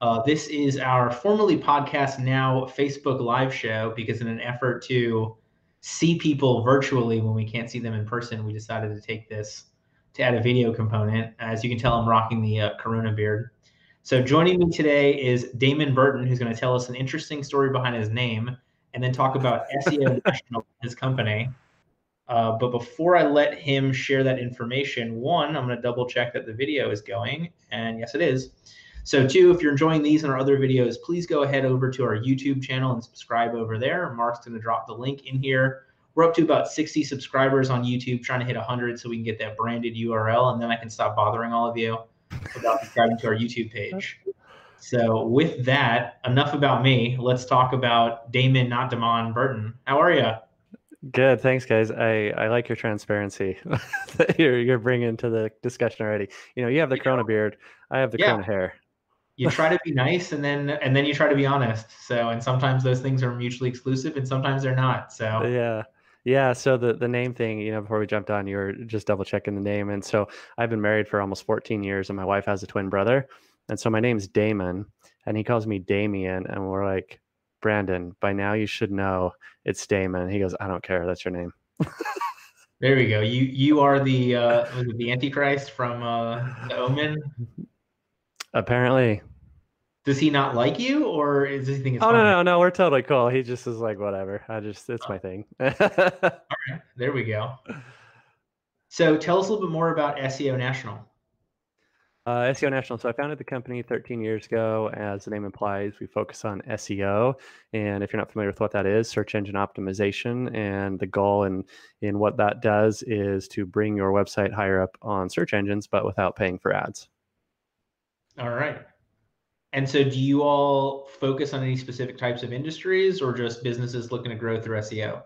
Uh, this is our formerly podcast now Facebook live show because in an effort to see people virtually when we can't see them in person, we decided to take this to add a video component. As you can tell, I'm rocking the uh, Corona beard. So joining me today is Damon Burton, who's going to tell us an interesting story behind his name and then talk about SEO National, his company. Uh, but before I let him share that information, one, I'm going to double check that the video is going. And yes, it is. So, two, if you're enjoying these and our other videos, please go ahead over to our YouTube channel and subscribe over there. Mark's going to drop the link in here. We're up to about 60 subscribers on YouTube, trying to hit 100 so we can get that branded URL, and then I can stop bothering all of you about subscribing to our YouTube page. So, with that, enough about me. Let's talk about Damon, not Damon Burton. How are you? Good, thanks, guys. I, I like your transparency that you're you're bringing to the discussion already. You know, you have the Corona beard, I have the yeah. Corona hair. You try to be nice, and then and then you try to be honest. So, and sometimes those things are mutually exclusive, and sometimes they're not. So, yeah, yeah. So the the name thing, you know, before we jumped on, you were just double checking the name, and so I've been married for almost 14 years, and my wife has a twin brother, and so my name's Damon, and he calls me Damien, and we're like, Brandon, by now you should know it's Damon. He goes, I don't care. That's your name. there we go. You you are the uh, the Antichrist from uh, the Omen. Apparently. Does he not like you, or is he think it's? Oh funny? no no no, we're totally cool. He just is like whatever. I just it's oh. my thing. All right, there we go. So tell us a little bit more about SEO National. Uh, SEO National. So I founded the company 13 years ago. As the name implies, we focus on SEO. And if you're not familiar with what that is, search engine optimization. And the goal in, in what that does is to bring your website higher up on search engines, but without paying for ads. All right. And so do you all focus on any specific types of industries or just businesses looking to grow through SEO?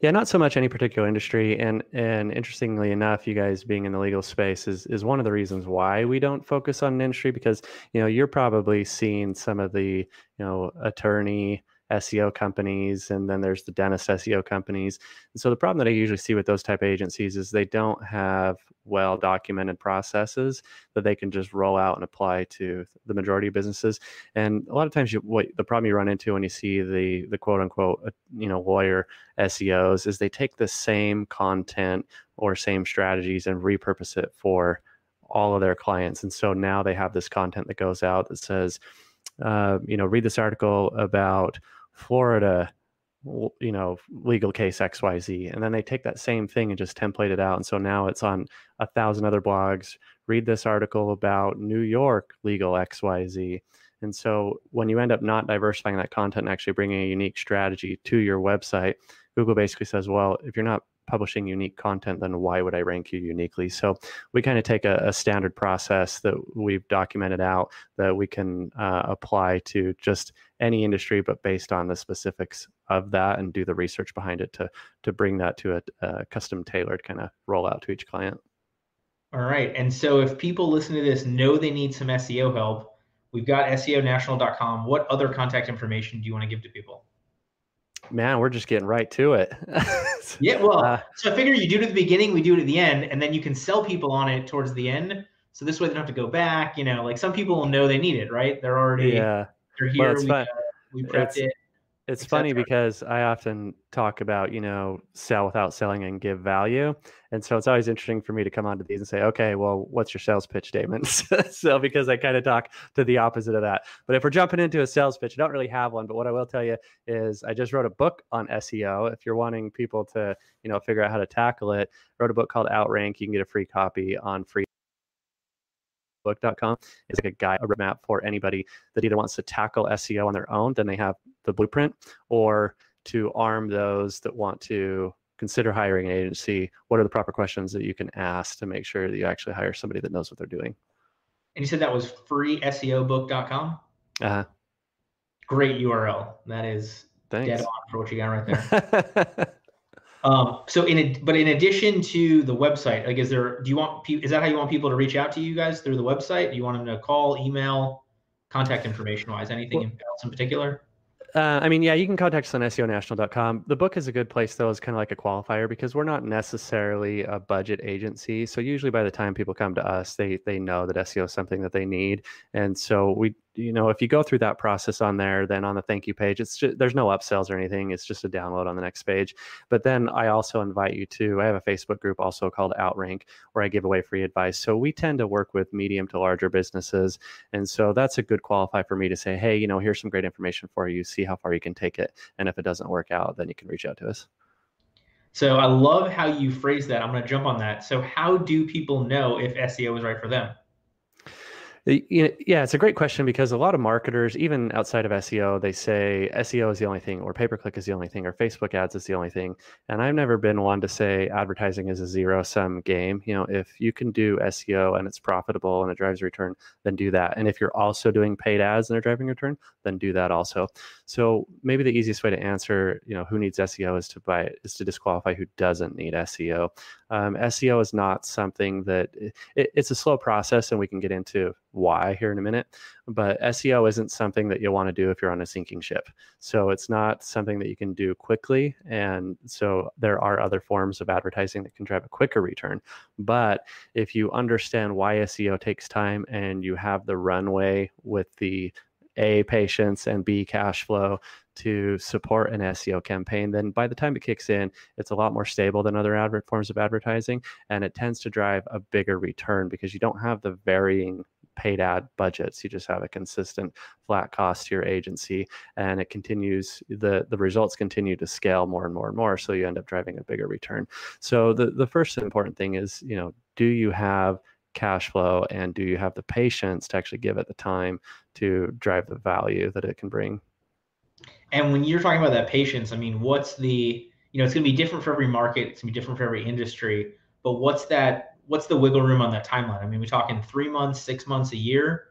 Yeah, not so much any particular industry, and and interestingly enough, you guys being in the legal space is is one of the reasons why we don't focus on an industry because you know you're probably seeing some of the you know attorney SEO companies, and then there's the dentist SEO companies. And so the problem that I usually see with those type of agencies is they don't have well documented processes that they can just roll out and apply to the majority of businesses. And a lot of times, you, what the problem you run into when you see the the quote unquote uh, you know lawyer SEOs is they take the same content or same strategies and repurpose it for all of their clients. And so now they have this content that goes out that says, uh, you know, read this article about Florida, you know, legal case XYZ. And then they take that same thing and just template it out. And so now it's on a thousand other blogs. Read this article about New York legal XYZ. And so when you end up not diversifying that content and actually bringing a unique strategy to your website, Google basically says, well, if you're not publishing unique content, then why would I rank you uniquely? So we kind of take a, a, standard process that we've documented out that we can uh, apply to just any industry, but based on the specifics of that and do the research behind it to to bring that to a, a custom tailored kind of rollout to each client. All right. And so if people listen to this know they need some SEO help, we've got SEOnational.com. What other contact information do you want to give to people? Man, we're just getting right to it. yeah, well, uh, so I figure you do it at the beginning, we do it at the end, and then you can sell people on it towards the end. So this way they don't have to go back. You know, like some people will know they need it, right? They're already yeah. They're here. Well, we, uh, we prepped it's, it. It's funny because I often talk about, you know, sell without selling and give value. And so it's always interesting for me to come onto these and say, okay, well, what's your sales pitch statement? so because I kind of talk to the opposite of that. But if we're jumping into a sales pitch, I don't really have one. But what I will tell you is I just wrote a book on SEO. If you're wanting people to, you know, figure out how to tackle it, I wrote a book called Outrank. You can get a free copy on free book.com is like a guide, a roadmap for anybody that either wants to tackle SEO on their own, then they have the blueprint, or to arm those that want to consider hiring an agency. What are the proper questions that you can ask to make sure that you actually hire somebody that knows what they're doing? And you said that was freeseobook.com? Uh-huh. Great URL. That is Thanks. dead on for what you got right there. Um, so in a, but in addition to the website, like, is there, do you want, is that how you want people to reach out to you guys through the website? Do you want them to call, email, contact information wise, anything well, else in particular? Uh, I mean, yeah, you can contact us on SEOnational.com. The book is a good place, though, as kind of like a qualifier because we're not necessarily a budget agency. So usually, by the time people come to us, they they know that SEO is something that they need, and so we you know if you go through that process on there then on the thank you page it's just there's no upsells or anything it's just a download on the next page but then i also invite you to i have a facebook group also called outrank where i give away free advice so we tend to work with medium to larger businesses and so that's a good qualify for me to say hey you know here's some great information for you see how far you can take it and if it doesn't work out then you can reach out to us so I love how you phrase that. I'm going to jump on that. So how do people know if SEO is right for them? Yeah, it's a great question because a lot of marketers, even outside of SEO, they say SEO is the only thing, or pay per click is the only thing, or Facebook ads is the only thing. And I've never been one to say advertising is a zero sum game. You know, if you can do SEO and it's profitable and it drives return, then do that. And if you're also doing paid ads and they're driving return, then do that also. So maybe the easiest way to answer, you know, who needs SEO is to buy is to disqualify who doesn't need SEO. Um, SEO is not something that it, it's a slow process, and we can get into why here in a minute. But SEO isn't something that you'll want to do if you're on a sinking ship. So it's not something that you can do quickly. And so there are other forms of advertising that can drive a quicker return. But if you understand why SEO takes time and you have the runway with the a patience and b cash flow to support an SEO campaign, then by the time it kicks in, it's a lot more stable than other advert forms of advertising, and it tends to drive a bigger return because you don't have the varying paid ad budgets. You just have a consistent flat cost to your agency, and it continues the the results continue to scale more and more and more. So you end up driving a bigger return. So the the first important thing is you know do you have cash flow and do you have the patience to actually give it the time to drive the value that it can bring and when you're talking about that patience, I mean, what's the, you know, it's going to be different for every market. It's going to be different for every industry. But what's that? What's the wiggle room on that timeline? I mean, we're talking three months, six months, a year.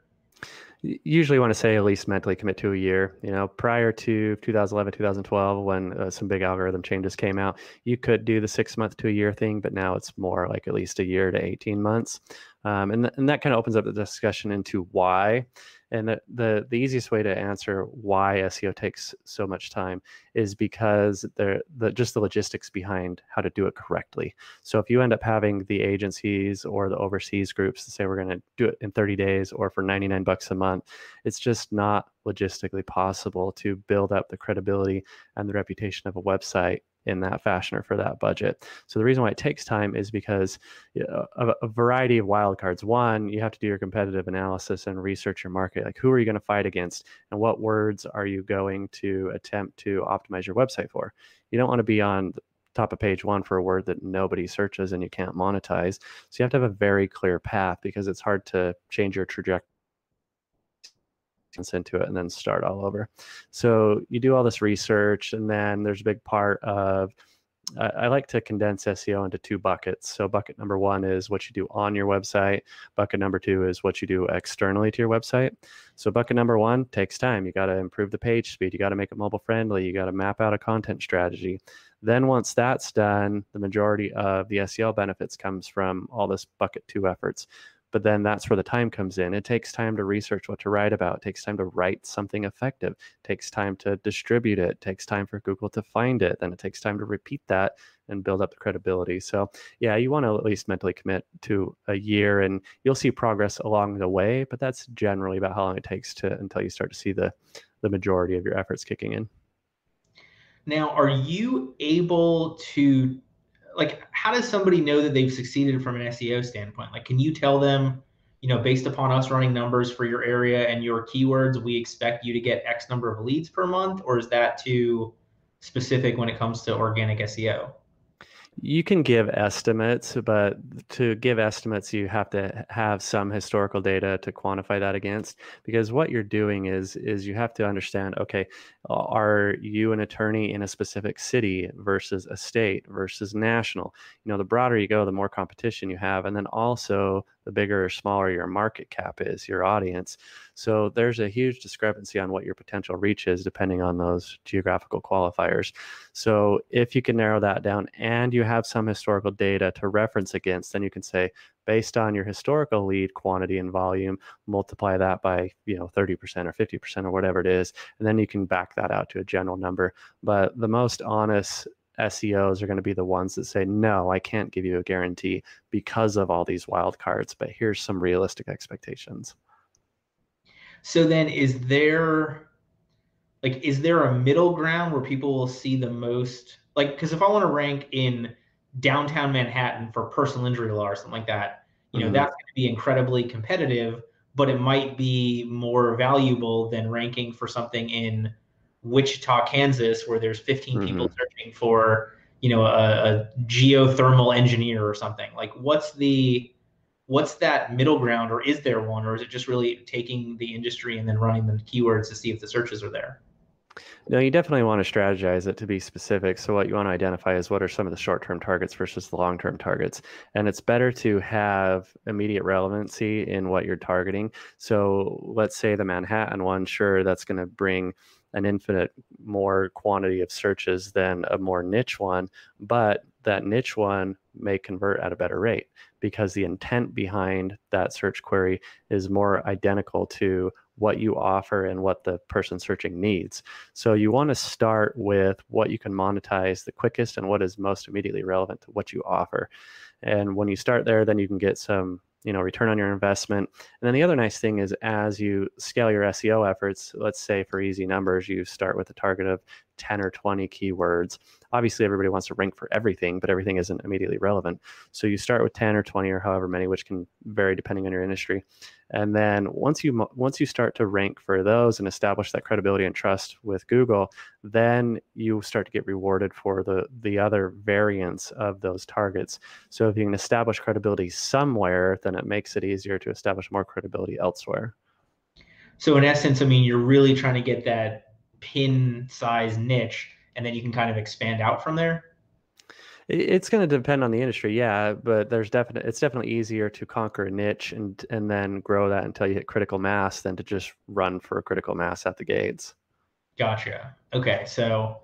Usually, want to say at least mentally commit to a year. You know, prior to 2011, 2012, when uh, some big algorithm changes came out, you could do the six month to a year thing, but now it's more like at least a year to 18 months. Um, and, th- and that kind of opens up the discussion into why. And the, the, the easiest way to answer why SEO takes so much time is because the the just the logistics behind how to do it correctly. So if you end up having the agencies or the overseas groups to say we're going to do it in 30 days or for 99 bucks a month, it's just not logistically possible to build up the credibility and the reputation of a website in that fashion or for that budget. So the reason why it takes time is because you know, a, a, variety of wildcards. One, you have to do your competitive analysis and research your market. Like who are you going to fight against, and what words are you going to attempt to optimize your website for? You don't want to be on top of page one for a word that nobody searches and you can't monetize. So you have to have a very clear path because it's hard to change your trajectory into it and then start all over. So you do all this research, and then there's a big part of I, I like to condense SEO into two buckets. So bucket number one is what you do on your website. Bucket number two is what you do externally to your website. So bucket number one takes time. You got to improve the page speed. You got to make it mobile friendly. You got to map out a content strategy. Then once that's done, the majority of the SEO benefits comes from all this bucket two efforts but then that's where the time comes in. It takes time to research what to write about. It takes time to write something effective. It takes time to distribute it. it takes time for google to find it. Then it takes time to repeat that and build up the credibility. So yeah you want to at least mentally commit to a year and you'll see progress along the way but that's generally about how long it takes to until you start to see the the majority of your efforts kicking in. Now are you able to like how does somebody know that they've succeeded from an SEO standpoint? Like, can you tell them, you know, based upon us running numbers for your area and your keywords, we expect you to get X number of leads per month, or is that too specific when it comes to organic SEO? You can give estimates, but to give estimates, you have to have some historical data to quantify that against. Because what you're doing is is you have to understand, okay, are you an attorney in a specific city versus a state versus national? You know, the broader you go, the more competition you have, and then also the bigger or smaller your market cap is, your audience. So there's a huge discrepancy on what your potential reach is depending on those geographical qualifiers. So if you can narrow that down and you have some historical data to reference against, then you can say, based on your historical lead quantity and volume, multiply that by, you know, 30% or 50% or whatever it is, and then you can back that out to a general number. But the most honest SEOs are going to be the ones that say, no, I can't give you a guarantee because of all these wild cards, but here's some realistic expectations. So then is there like is there a middle ground where people will see the most like because if I want to rank in downtown Manhattan for personal injury law or something like that, you know, mm-hmm. that's going to be incredibly competitive, but it might be more valuable than ranking for something in Wichita, Kansas, where there's 15 mm-hmm. people searching for, you know, a, a geothermal engineer or something. Like, what's the what's that middle ground, or is there one, or is it just really taking the industry and then running the keywords to see if the searches are there? No, you definitely want to strategize it to be specific. So, what you want to identify is what are some of the short term targets versus the long term targets. And it's better to have immediate relevancy in what you're targeting. So, let's say the Manhattan one, sure, that's going to bring an infinite more quantity of searches than a more niche one, but that niche one may convert at a better rate because the intent behind that search query is more identical to what you offer and what the person searching needs. So you want to start with what you can monetize the quickest and what is most immediately relevant to what you offer. And when you start there, then you can get some you know return on your investment and then the other nice thing is as you scale your seo efforts let's say for easy numbers you start with a target of 10 or 20 keywords. Obviously everybody wants to rank for everything but everything isn't immediately relevant. So you start with 10 or 20 or however many which can vary depending on your industry. And then once you once you start to rank for those and establish that credibility and trust with google then you start to get rewarded for the the other variants of those targets. So if you can establish credibility somewhere then it makes it easier to establish more credibility elsewhere. So in essence i mean you're really trying to get that pin size niche and then you can kind of expand out from there? It's going to depend on the industry yeah but there's definitely it's definitely easier to conquer a niche and and then grow that until you hit critical mass than to just run for a critical mass at the gates. Gotcha. Okay so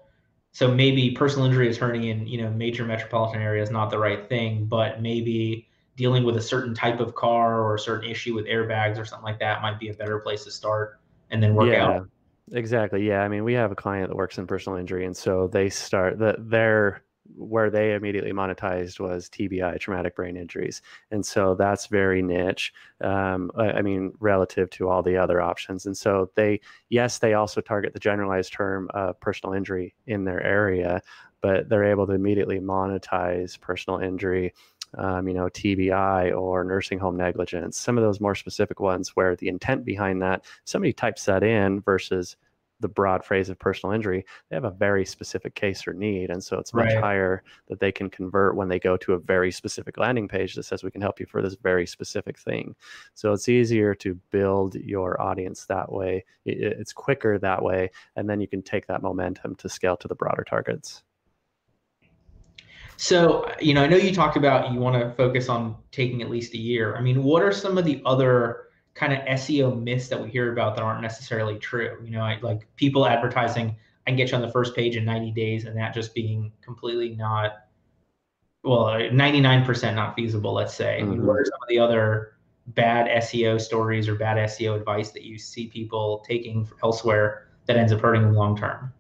so maybe personal injury attorney in you know major metropolitan area is not the right thing but maybe dealing with a certain type of car or a certain issue with airbags or something like that might be a better place to start and then work yeah. out Exactly. Yeah. I mean, we have a client that works in personal injury, and so they start that their where they immediately monetized was TBI, traumatic brain injuries, and so that's very niche. Um, I, I, mean, relative to all the other options, and so they, yes, they also target the generalized term of personal injury in their area, but they're able to immediately monetize personal injury um, you know, TBI or nursing home negligence, some of those more specific ones where the intent behind that, somebody types that in versus the broad phrase of personal injury, they have a very specific case or need. And so it's much right. higher that they can convert when they go to a very specific landing page that says we can help you for this very specific thing. So it's easier to build your audience that way. It's quicker that way. And then you can take that momentum to scale to the broader targets. So, you know, I know you talked about you want to focus on taking at least a year. I mean, what are some of the other kind of SEO myths that we hear about that aren't necessarily true? You know, I, like people advertising, I can get you on the first page in 90 days, and that just being completely not, well, 99% not feasible, let's say. Mm-hmm. I mean, what mm-hmm. are some of the other bad SEO stories or bad SEO advice that you see people taking elsewhere that ends up hurting them long term?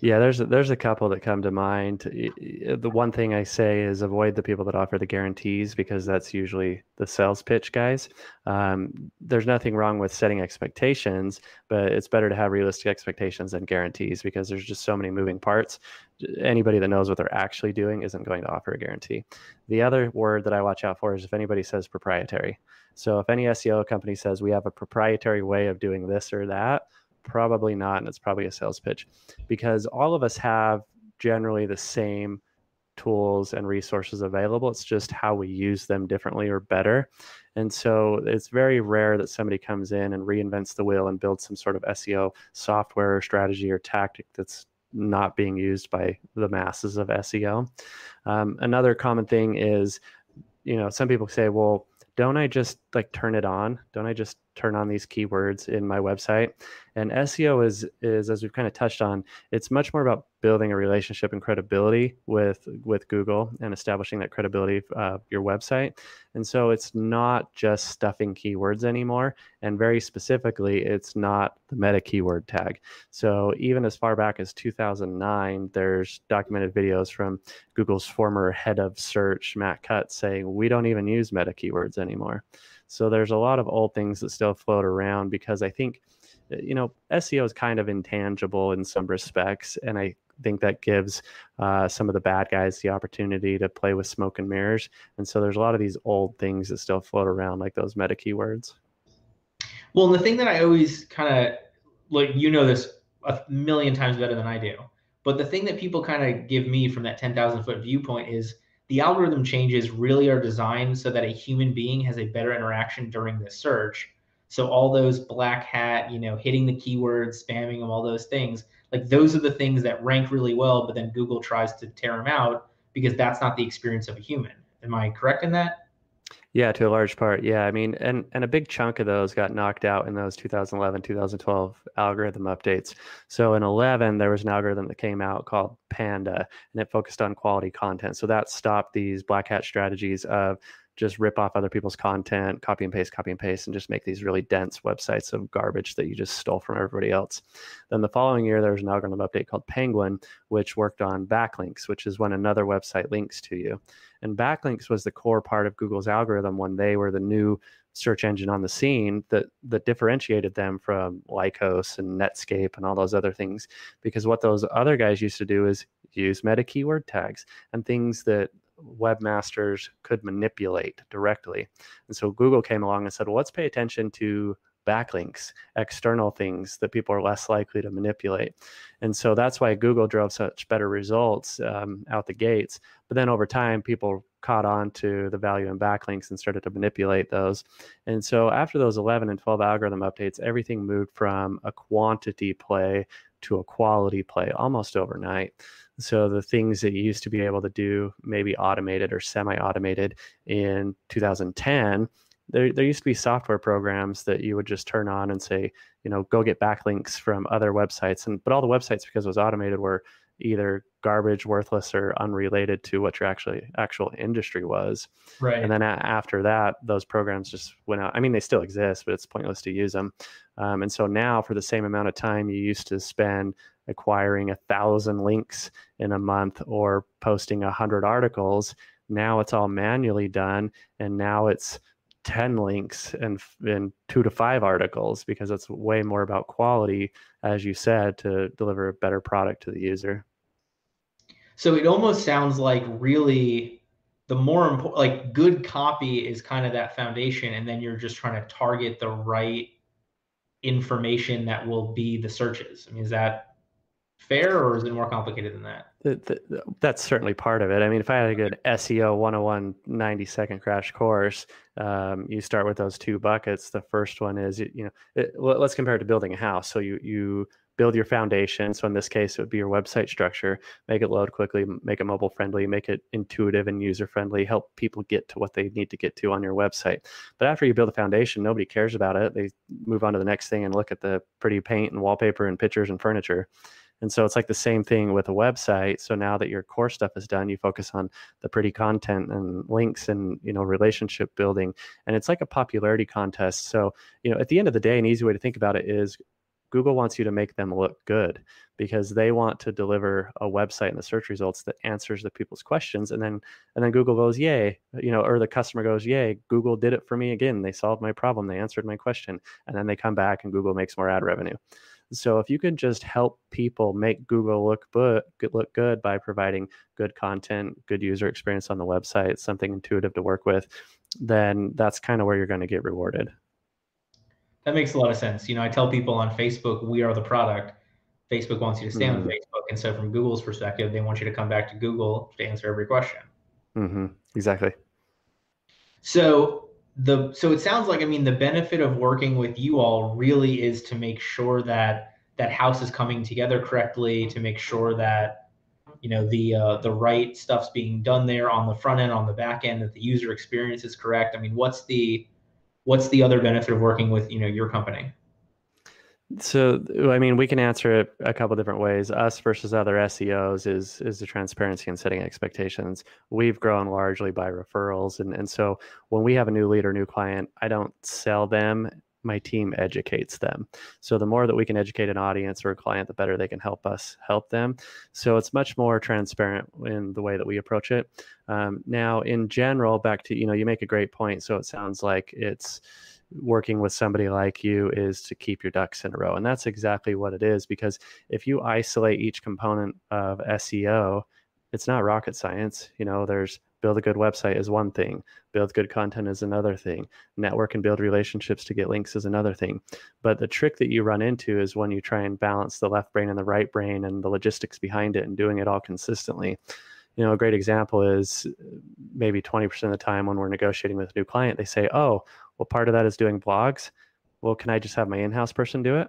Yeah, there's a, there's a couple that come to mind. The one thing I say is avoid the people that offer the guarantees because that's usually the sales pitch guys. Um, there's nothing wrong with setting expectations, but it's better to have realistic expectations than guarantees because there's just so many moving parts. Anybody that knows what they're actually doing isn't going to offer a guarantee. The other word that I watch out for is if anybody says proprietary. So if any SEO company says we have a proprietary way of doing this or that, Probably not. And it's probably a sales pitch because all of us have generally the same tools and resources available. It's just how we use them differently or better. And so it's very rare that somebody comes in and reinvents the wheel and builds some sort of SEO software or strategy or tactic that's not being used by the masses of SEO. Um, another common thing is, you know, some people say, well, don't I just like turn it on? Don't I just turn on these keywords in my website? And SEO is is as we've kind of touched on, it's much more about building a relationship and credibility with with Google and establishing that credibility of uh, your website. And so it's not just stuffing keywords anymore. And very specifically, it's not the meta keyword tag. So even as far back as 2009, there's documented videos from Google's former head of search, Matt Cutts, saying we don't even use meta keywords anymore. So there's a lot of old things that still float around because I think you know SEO is kind of intangible in some respects, and I think that gives uh, some of the bad guys the opportunity to play with smoke and mirrors. And so there's a lot of these old things that still float around, like those meta keywords. Well, the thing that I always kind of like, you know, this a million times better than I do. But the thing that people kind of give me from that 10,000 foot viewpoint is the algorithm changes really are designed so that a human being has a better interaction during the search. So all those black hat, you know, hitting the keywords, spamming them, all those things, like those are the things that rank really well, but then Google tries to tear them out because that's not the experience of a human. Am I correct in that? Yeah, to a large part. Yeah, I mean, and and a big chunk of those got knocked out in those 2011, 2012 algorithm updates. So in 11, there was an algorithm that came out called Panda, and it focused on quality content. So that stopped these black hat strategies of just rip off other people's content, copy and paste, copy and paste, and just make these really dense websites of garbage that you just stole from everybody else. Then the following year, there was an algorithm update called Penguin, which worked on backlinks, which is when another website links to you. And backlinks was the core part of Google's algorithm when they were the new search engine on the scene that that differentiated them from Lycos and Netscape and all those other things. Because what those other guys used to do is use meta keyword tags and things that webmasters could manipulate directly. And so Google came along and said, well, let's pay attention to backlinks, external things that people are less likely to manipulate. And so that's why Google drove such better results um, out the gates. But then over time, people caught on to the value in backlinks and started to manipulate those. And so after those 11 and 12 algorithm updates, everything moved from a quantity play to a quality play almost overnight. So the things that you used to be able to do, maybe automated or semi-automated in 2010, there, there used to be software programs that you would just turn on and say, you know, go get backlinks from other websites. And but all the websites, because it was automated, were either garbage, worthless, or unrelated to what your actually actual industry was. Right. And then a- after that, those programs just went out. I mean, they still exist, but it's pointless to use them. Um, and so now, for the same amount of time you used to spend acquiring a thousand links in a month or posting a hundred articles, now it's all manually done, and now it's 10 links and and two to five articles because it's way more about quality as you said to deliver a better product to the user. So it almost sounds like really the more important like good copy is kind of that foundation and then you're just trying to target the right information that will be the searches. I mean is that fair or is it more complicated than that? The, the, that's certainly part of it. I mean, if I had a good SEO 101 90 second crash course, um, you start with those two buckets. The first one is, you know, it, let's compare it to building a house. So you, you build your foundation. So in this case, it would be your website structure, make it load quickly, make it mobile friendly, make it intuitive and user friendly, help people get to what they need to get to on your website. But after you build a foundation, nobody cares about it. They move on to the next thing and look at the pretty paint and wallpaper and pictures and furniture. And so it's like the same thing with a website. So now that your core stuff is done, you focus on the pretty content and links and you know relationship building. And it's like a popularity contest. So, you know, at the end of the day, an easy way to think about it is Google wants you to make them look good because they want to deliver a website in the search results that answers the people's questions and then and then Google goes yay you know or the customer goes yay Google did it for me again they solved my problem they answered my question and then they come back and Google makes more ad revenue so if you can just help people make Google look good, look good by providing good content, good user experience on the website, something intuitive to work with, then that's kind of where you're going to get rewarded. That makes a lot of sense. You know, I tell people on Facebook, we are the product. Facebook wants you to stay mm-hmm. on Facebook, and so from Google's perspective, they want you to come back to Google to answer every question. Mm-hmm. Exactly. So the so it sounds like I mean the benefit of working with you all really is to make sure that that house is coming together correctly, to make sure that you know the uh, the right stuff's being done there on the front end, on the back end, that the user experience is correct. I mean, what's the what's the other benefit of working with you know your company? So, I mean, we can answer it a couple different ways. Us versus other SEOs is is the transparency and setting expectations. We've grown largely by referrals, and and so when we have a new leader, new client, I don't sell them. My team educates them. So the more that we can educate an audience or a client, the better they can help us help them. So it's much more transparent in the way that we approach it. Um, now, in general, back to you know, you make a great point. So it sounds like it's working with somebody like you is to keep your ducks in a row. And that's exactly what it is because if you isolate each component of SEO, it's not rocket science. You know, there's build a good website is one thing, build good content is another thing, network and build relationships to get links is another thing. But the trick that you run into is when you try and balance the left brain and the right brain and the logistics behind it and doing it all consistently. You know, a great example is uh, maybe 20% of the time when we're negotiating with a new client, they say, Oh, well, part of that is doing blogs. Well, can I just have my in house person do it?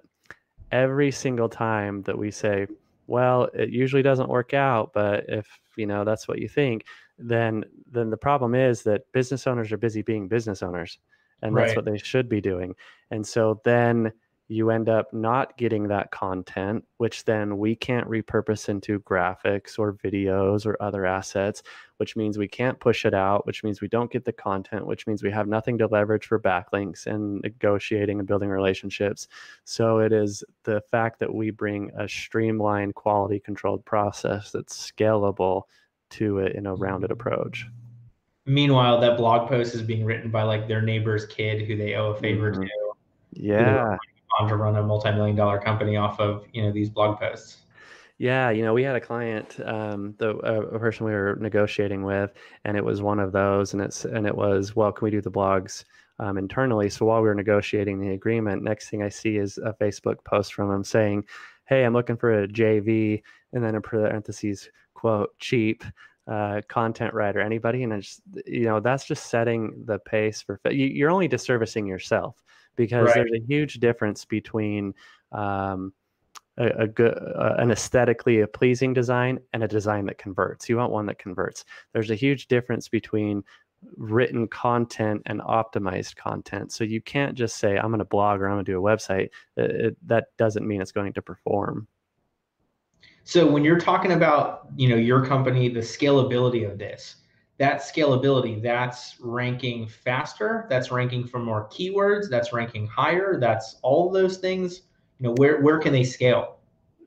Every single time that we say, well, it usually doesn't work out, but if you know that's what you think, then then the problem is that business owners are busy being business owners, and right. that's what they should be doing. And so then you end up not getting that content, which then we can't repurpose into graphics or videos or other assets, which means we can't push it out, which means we don't get the content, which means we have nothing to leverage for backlinks and negotiating and building relationships. So it is the fact that we bring a streamlined, quality controlled process that's scalable to it in a rounded approach. Meanwhile, that blog post is being written by like their neighbor's kid who they owe a favor mm-hmm. to. Yeah on to run a multi-million dollar company off of you know these blog posts yeah, you know, we had a client, um, the uh, a person we were negotiating with, and it was one of those, and it's and it was, well, can we do the blogs um, internally? So while we were negotiating the agreement, next thing I see is a Facebook post from him saying, "Hey, I'm looking for a JV," and then in parentheses, quote, cheap. Uh, content writer, anybody, and it's you know that's just setting the pace for. You, are only disservicing yourself because right. there's a huge difference between um, a, a, good uh, an aesthetically a pleasing design and a design that converts. You want one that converts. There's a huge difference between written content and optimized content. So you can't just say I'm going to blog or I'm going to do a website. It, it, that doesn't mean it's going to perform. So when you're talking about, you know, your company, the scalability of this, that scalability, that's ranking faster, that's ranking for more keywords, that's ranking higher, that's all those things. You know, where where can they scale?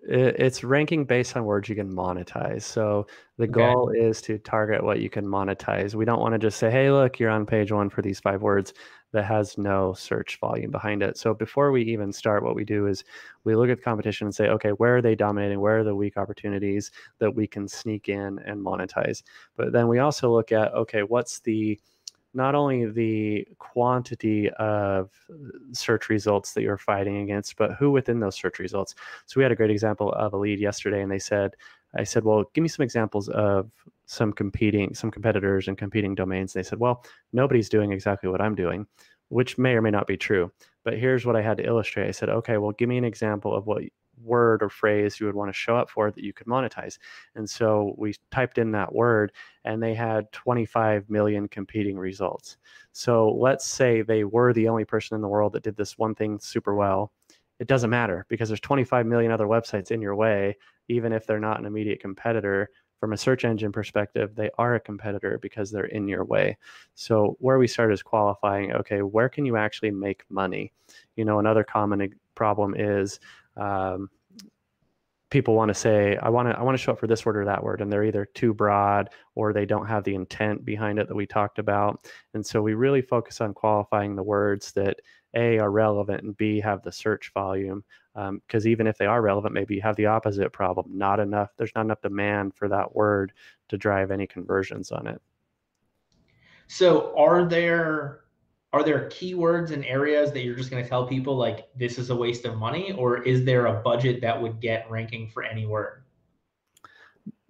It's ranking based on words you can monetize. So the okay. goal is to target what you can monetize. We don't want to just say, "Hey, look, you're on page one for these five words." That has no search volume behind it. So before we even start, what we do is we look at the competition and say, okay, where are they dominating? Where are the weak opportunities that we can sneak in and monetize? But then we also look at, okay, what's the not only the quantity of search results that you're fighting against, but who within those search results. So we had a great example of a lead yesterday, and they said, I said, well, give me some examples of some competing, some competitors and competing domains. They said, well, nobody's doing exactly what I'm doing, which may or may not be true. But here's what I had to illustrate. I said, okay, well, give me an example of what word or phrase you would want to show up for that you could monetize. And so we typed in that word and they had 25 million competing results. So let's say they were the only person in the world that did this one thing super well. It doesn't matter because there's 25 million other websites in your way even if they're not an immediate competitor from a search engine perspective, they are a competitor because they're in your way. So where we start is qualifying. Okay, where can you actually make money? You know, another common problem is um, people want to say, I want to, I want to show up for this word or that word, and they're either too broad or they don't have the intent behind it that we talked about. And so we really focus on qualifying the words that a are relevant and b have the search volume because um, even if they are relevant maybe you have the opposite problem not enough there's not enough demand for that word to drive any conversions on it. So are there are there keywords and areas that you're just going to tell people like this is a waste of money or is there a budget that would get ranking for any word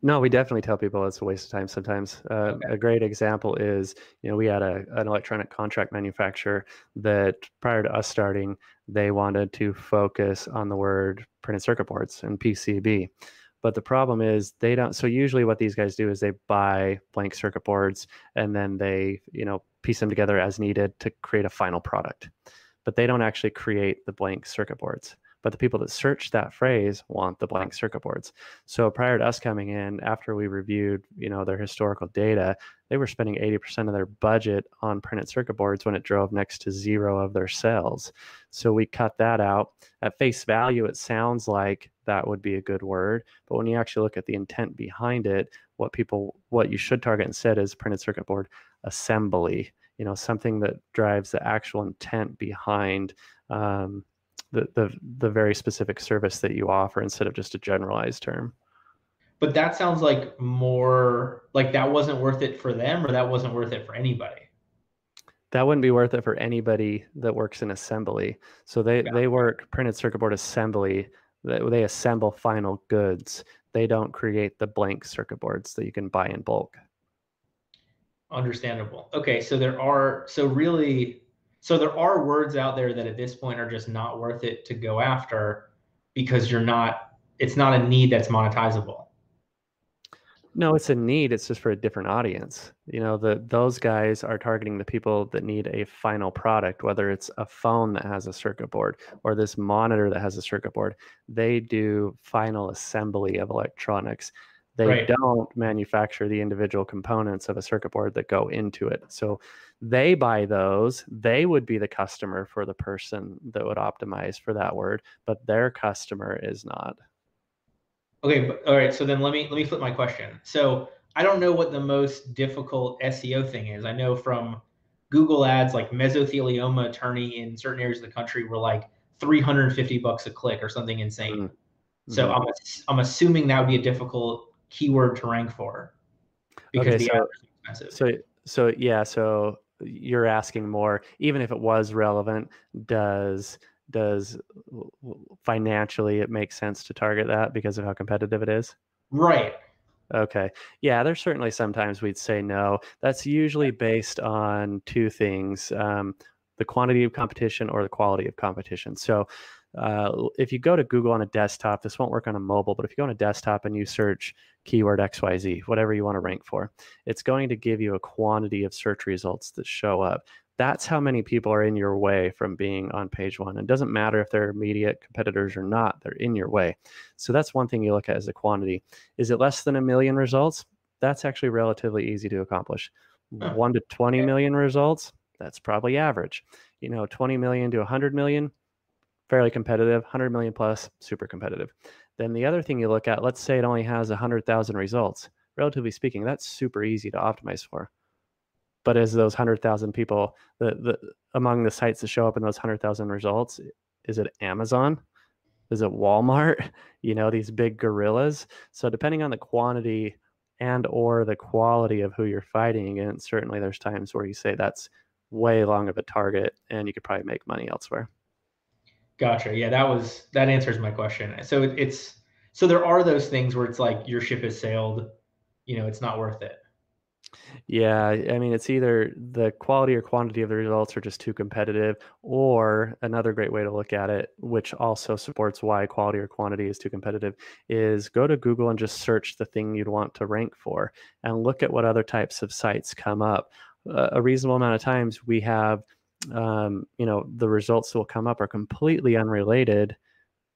no, we definitely tell people it's a waste of time sometimes. Uh, okay. A great example is, you know, we had a, an electronic contract manufacturer that prior to us starting, they wanted to focus on the word printed circuit boards and PCB. But the problem is they don't. So usually, what these guys do is they buy blank circuit boards and then they, you know, piece them together as needed to create a final product. But they don't actually create the blank circuit boards but the people that search that phrase want the blank circuit boards. So prior to us coming in, after we reviewed, you know, their historical data, they were spending 80% of their budget on printed circuit boards when it drove next to zero of their sales. So we cut that out. At face value, it sounds like that would be a good word, but when you actually look at the intent behind it, what people what you should target instead is printed circuit board assembly you know something that drives the actual intent behind um, the, the the very specific service that you offer instead of just a generalized term. But that sounds like more like that wasn't worth it for them or that wasn't worth it for anybody? That wouldn't be worth it for anybody that works in assembly. So they they work printed circuit board assembly. They, they assemble final goods. They don't create the blank circuit boards that you can buy in bulk. Understandable. Okay, so there are so really so there are words out there that at this point are just not worth it to go after because you're not it's not a need that's monetizable. No, it's a need. It's just for a different audience. You know, the those guys are targeting the people that need a final product, whether it's a phone that has a circuit board or this monitor that has a circuit board. They do final assembly of electronics. They right. don't manufacture the individual components of a circuit board that go into it. So they buy those. They would be the customer for the person that would optimize for that word, but their customer is not. Okay, all right. So then let me let me flip my question. So I don't know what the most difficult SEO thing is. I know from Google ads like mesothelioma attorney in certain areas of the country were like 350 bucks a click or something insane. Mm-hmm. So I'm I'm assuming that would be a difficult keyword to rank for because okay, the so, expensive. So so yeah, so you're asking more even if it was relevant does does financially it make sense to target that because of how competitive it is? Right. Okay. Yeah, there's certainly sometimes we'd say no. That's usually based on two things um, the quantity of competition or the quality of competition. So, uh, if you go to Google on a desktop, this won't work on a mobile, but if you go on a desktop and you search keyword XYZ, whatever you want to rank for, it's going to give you a quantity of search results that show up. That's how many people are in your way from being on page one. It doesn't matter if they're immediate competitors or not, they're in your way. So that's one thing you look at as a quantity. Is it less than a million results? That's actually relatively easy to accomplish. One to 20 million results, that's probably average. You know, 20 million to 100 million, fairly competitive, 100 million plus, super competitive. Then the other thing you look at, let's say it only has 100,000 results. Relatively speaking, that's super easy to optimize for. But as those 100,000 people, the, the among the sites that show up in those 100,000 results, is it Amazon? Is it Walmart? You know, these big gorillas. So depending on the quantity and or the quality of who you're fighting against, certainly there's times where you say that's way long of a target and you could probably make money elsewhere. Gotcha. Yeah, that was that answers my question. So it, it's so there are those things where it's like your ship has sailed, you know, it's not worth it. Yeah, I mean, it's either the quality or quantity of the results are just too competitive, or another great way to look at it, which also supports why quality or quantity is too competitive, is go to Google and just search the thing you'd want to rank for and look at what other types of sites come up. Uh, a reasonable amount of times we have um, you know the results that will come up are completely unrelated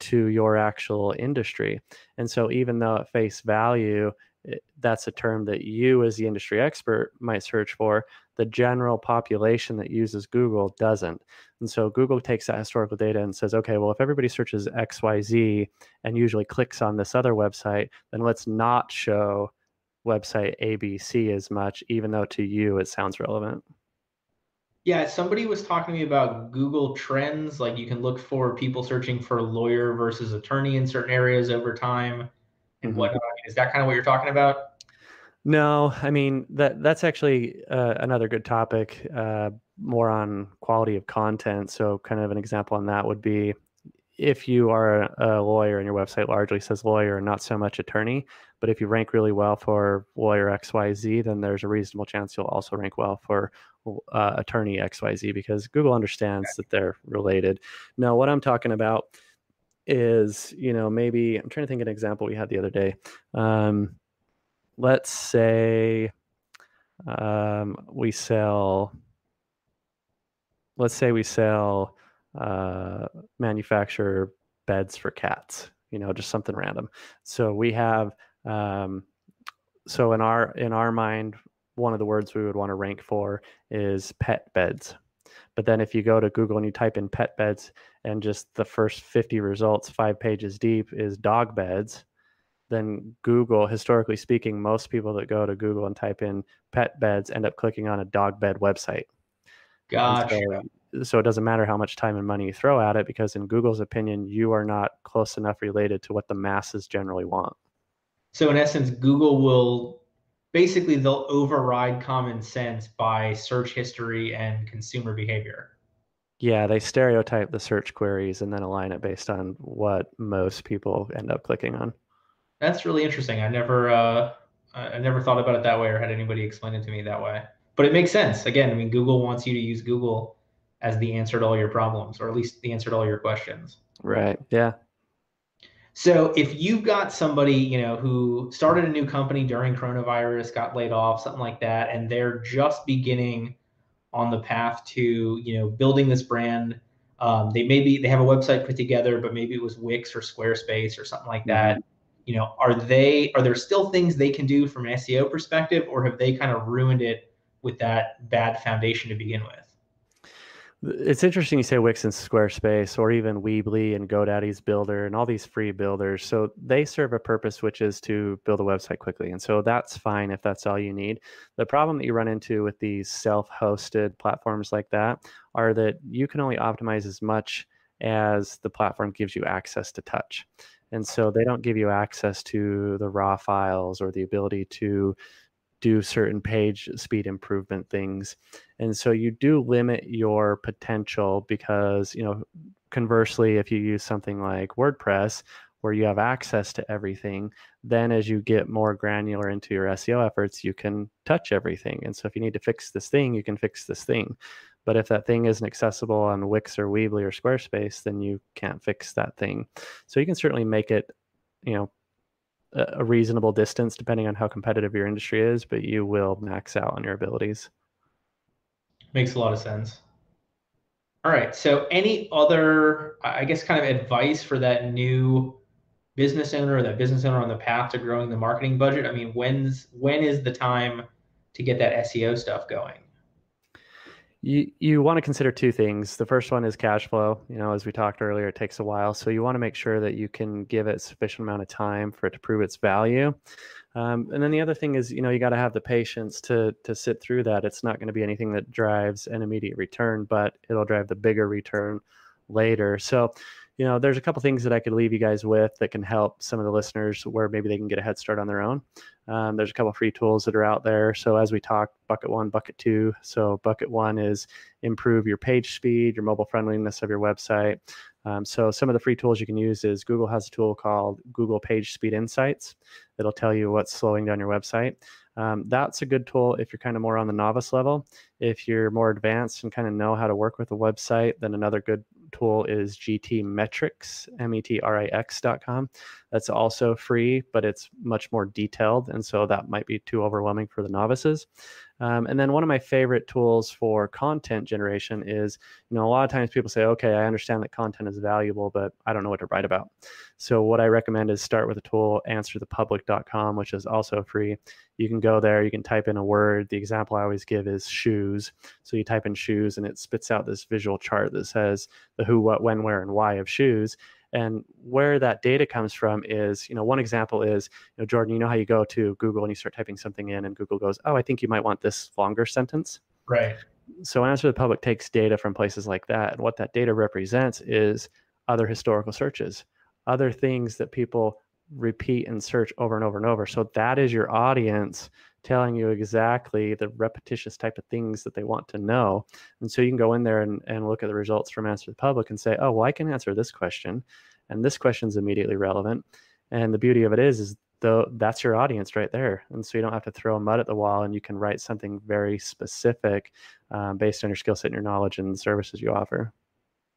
to your actual industry. And so even though at face value it, that's a term that you as the industry expert might search for the general population that uses google doesn't. And so google takes that historical data and says okay well if everybody searches xyz and usually clicks on this other website then let's not show website abc as much even though to you it sounds relevant yeah, somebody was talking to me about Google Trends. Like you can look for people searching for lawyer versus attorney in certain areas over time and mm-hmm. whatnot. Is that kind of what you're talking about? No, I mean that that's actually uh, another good topic, uh, more on quality of content. So, kind of an example on that would be if you are a lawyer and your website largely says lawyer and not so much attorney, but if you rank really well for lawyer XYZ, then there's a reasonable chance you'll also rank well for uh, attorney XYZ because Google understands that they're related. Now, what I'm talking about is, you know, maybe I'm trying to think of an example we had the other day. Um, let's say um, we sell, let's say we sell uh, manufacture beds for cats, you know, just something random. So we have, um, so in our in our mind, one of the words we would want to rank for is pet beds. But then if you go to Google and you type in pet beds and just the first 50 results, five pages deep, is dog beds, then Google, historically speaking, most people that go to Google and type in pet beds end up clicking on a dog bed website. Gotcha. So, so, it doesn't matter how much time and money you throw at it because, in Google's opinion, you are not close enough related to what the masses generally want. So, in essence, Google will basically they'll override common sense by search history and consumer behavior. Yeah, they stereotype the search queries and then align it based on what most people end up clicking on. That's really interesting. I never uh, I never thought about it that way or had anybody explain it to me that way. But it makes sense. Again, I mean, Google wants you to use Google as the answer to all your problems, or at least the answer to all your questions. Right. Yeah. So if you've got somebody, you know, who started a new company during coronavirus, got laid off, something like that, and they're just beginning on the path to, you know, building this brand. Um, they maybe they have a website put together, but maybe it was Wix or Squarespace or something like that. Mm-hmm. You know, are they are there still things they can do from an SEO perspective, or have they kind of ruined it with that bad foundation to begin with? It's interesting you say Wix and Squarespace, or even Weebly and GoDaddy's Builder, and all these free builders. So they serve a purpose, which is to build a website quickly, and so that's fine if that's all you need. The problem that you run into with these self-hosted platforms like that are that you can only optimize as much as the platform gives you access to touch, and so they don't give you access to the raw files or the ability to do certain page speed improvement things. And so you do limit your potential because you know conversely if you use something like wordpress where you have access to everything then as you get more granular into your seo efforts you can touch everything. And so if you need to fix this thing you can fix this thing. But if that thing isn't accessible on wix or weebly or squarespace then you can't fix that thing. So you can certainly make it you know a reasonable distance depending on how competitive your industry is, but you will max out on your abilities. Makes a lot of sense. All right. So, any other, I guess, kind of advice for that new business owner or that business owner on the path to growing the marketing budget? I mean, when's when is the time to get that SEO stuff going? You you want to consider two things. The first one is cash flow. You know, as we talked earlier, it takes a while, so you want to make sure that you can give it sufficient amount of time for it to prove its value. Um, and then the other thing is, you know, you got to have the patience to to sit through that. It's not going to be anything that drives an immediate return, but it'll drive the bigger return later. So, you know, there's a couple things that I could leave you guys with that can help some of the listeners where maybe they can get a head start on their own. Um, there's a couple free tools that are out there. So as we talk, bucket one, bucket two. So bucket one is improve your page speed, your mobile friendliness of your website. Um, so some of the free tools you can use is Google has a tool called Google Page Speed Insights. It'll tell you what's slowing down your website. Um, that's a good tool if you're kind of more on the novice level. If you're more advanced and kind of know how to work with a website, then another good tool is GTmetrix, M-E-T-R-I-X.com. That's also free, but it's much more detailed, and so that might be too overwhelming for the novices. Um, and then one of my favorite tools for content generation is, you know, a lot of times people say, okay, I understand that content is valuable, but I don't know what to write about. So what I recommend is start with a tool, answerthepublic.com, which is also free. You can go there, you can type in a word. The example I always give is shoes. So you type in shoes and it spits out this visual chart that says the who, what, when, where, and why of shoes. And where that data comes from is, you know, one example is, you know, Jordan, you know how you go to Google and you start typing something in and Google goes, oh, I think you might want this longer sentence. Right. So Answer the Public takes data from places like that. And what that data represents is other historical searches, other things that people repeat and search over and over and over. So that is your audience telling you exactly the repetitious type of things that they want to know. And so you can go in there and, and look at the results from Answer the Public and say, oh, well, I can answer this question. And this question is immediately relevant. And the beauty of it is, is though that's your audience right there. And so you don't have to throw mud at the wall and you can write something very specific um, based on your skill set and your knowledge and the services you offer.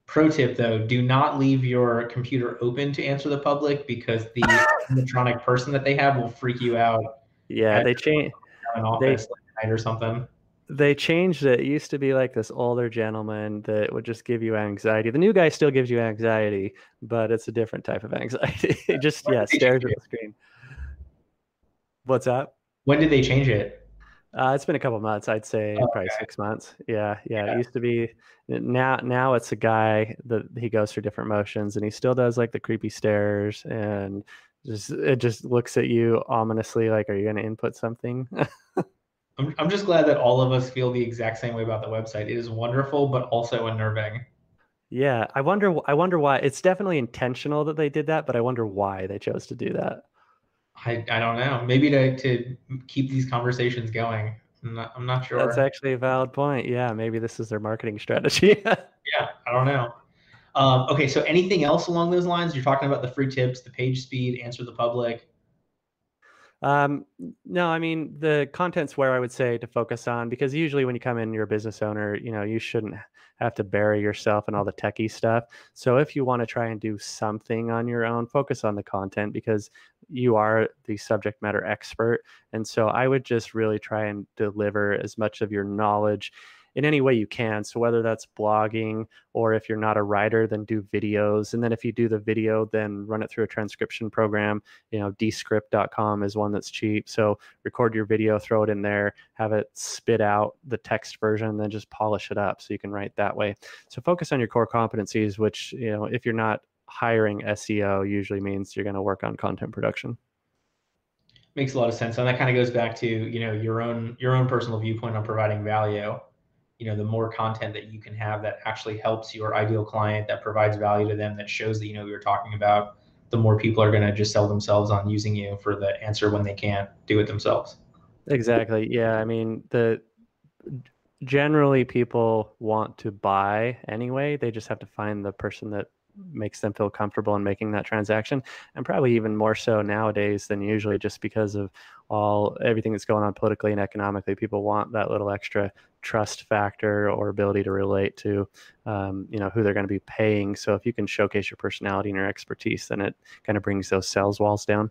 Pro tip though, do not leave your computer open to answer the public because the electronic person that they have will freak you out yeah, they change. They, like or something. they changed it. It used to be like this older gentleman that would just give you anxiety. The new guy still gives you anxiety, but it's a different type of anxiety. just yeah, stares at the screen. What's up? When did they change it? Uh, it's been a couple months. I'd say okay. probably six months. Yeah, yeah, yeah. It used to be now. Now it's a guy that he goes through different motions, and he still does like the creepy stares, and just it just looks at you ominously, like, "Are you going to input something?" I'm I'm just glad that all of us feel the exact same way about the website. It is wonderful, but also unnerving. Yeah, I wonder. I wonder why. It's definitely intentional that they did that, but I wonder why they chose to do that. I, I don't know. Maybe to, to keep these conversations going. I'm not, I'm not sure. That's actually a valid point. Yeah, maybe this is their marketing strategy. yeah, I don't know. Um, okay, so anything else along those lines? You're talking about the free tips, the page speed, answer the public. Um, no, I mean the content's where I would say to focus on because usually when you come in, you're a business owner. You know, you shouldn't have to bury yourself in all the techie stuff. So if you want to try and do something on your own, focus on the content because you are the subject matter expert. And so I would just really try and deliver as much of your knowledge in any way you can. So whether that's blogging or if you're not a writer, then do videos. And then if you do the video, then run it through a transcription program. You know, descript.com is one that's cheap. So record your video, throw it in there, have it spit out the text version, then just polish it up so you can write that way. So focus on your core competencies, which, you know, if you're not hiring SEO usually means you're going to work on content production makes a lot of sense and that kind of goes back to you know your own your own personal viewpoint on providing value you know the more content that you can have that actually helps your ideal client that provides value to them that shows that you know we were talking about the more people are going to just sell themselves on using you for the answer when they can't do it themselves. Exactly. Yeah i mean the generally people want to buy anyway. They just have to find the person that makes them feel comfortable in making that transaction and probably even more so nowadays than usually just because of all everything that's going on politically and economically. People want that little extra trust factor or ability to relate to um, you know who they're going to be paying so if you can showcase your personality and your expertise then it kind of brings those sales walls down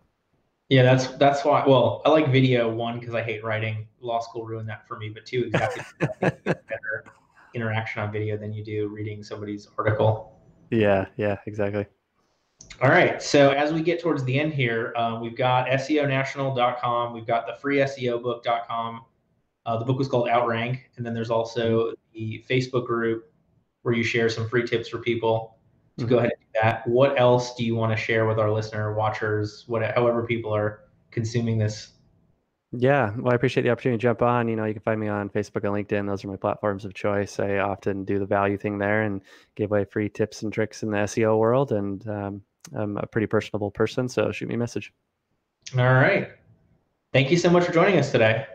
yeah that's that's why well i like video one because i hate writing law school ruined that for me but two exactly better interaction on video than you do reading somebody's article yeah, yeah, exactly. All right. So as we get towards the end here, um, we've got SEOnational.com. We've got the free SEObook.com. Uh, the book was called Outrank. And then there's also the Facebook group where you share some free tips for people to mm-hmm. go ahead and do that. What else do you want to share with our listener, watchers, whatever, however people are consuming this yeah, well, I appreciate the opportunity to jump on. You know, you can find me on Facebook and LinkedIn. Those are my platforms of choice. I often do the value thing there and give away free tips and tricks in the SEO world. And um, I'm a pretty personable person, so shoot me a message. All right. Thank you so much for joining us today.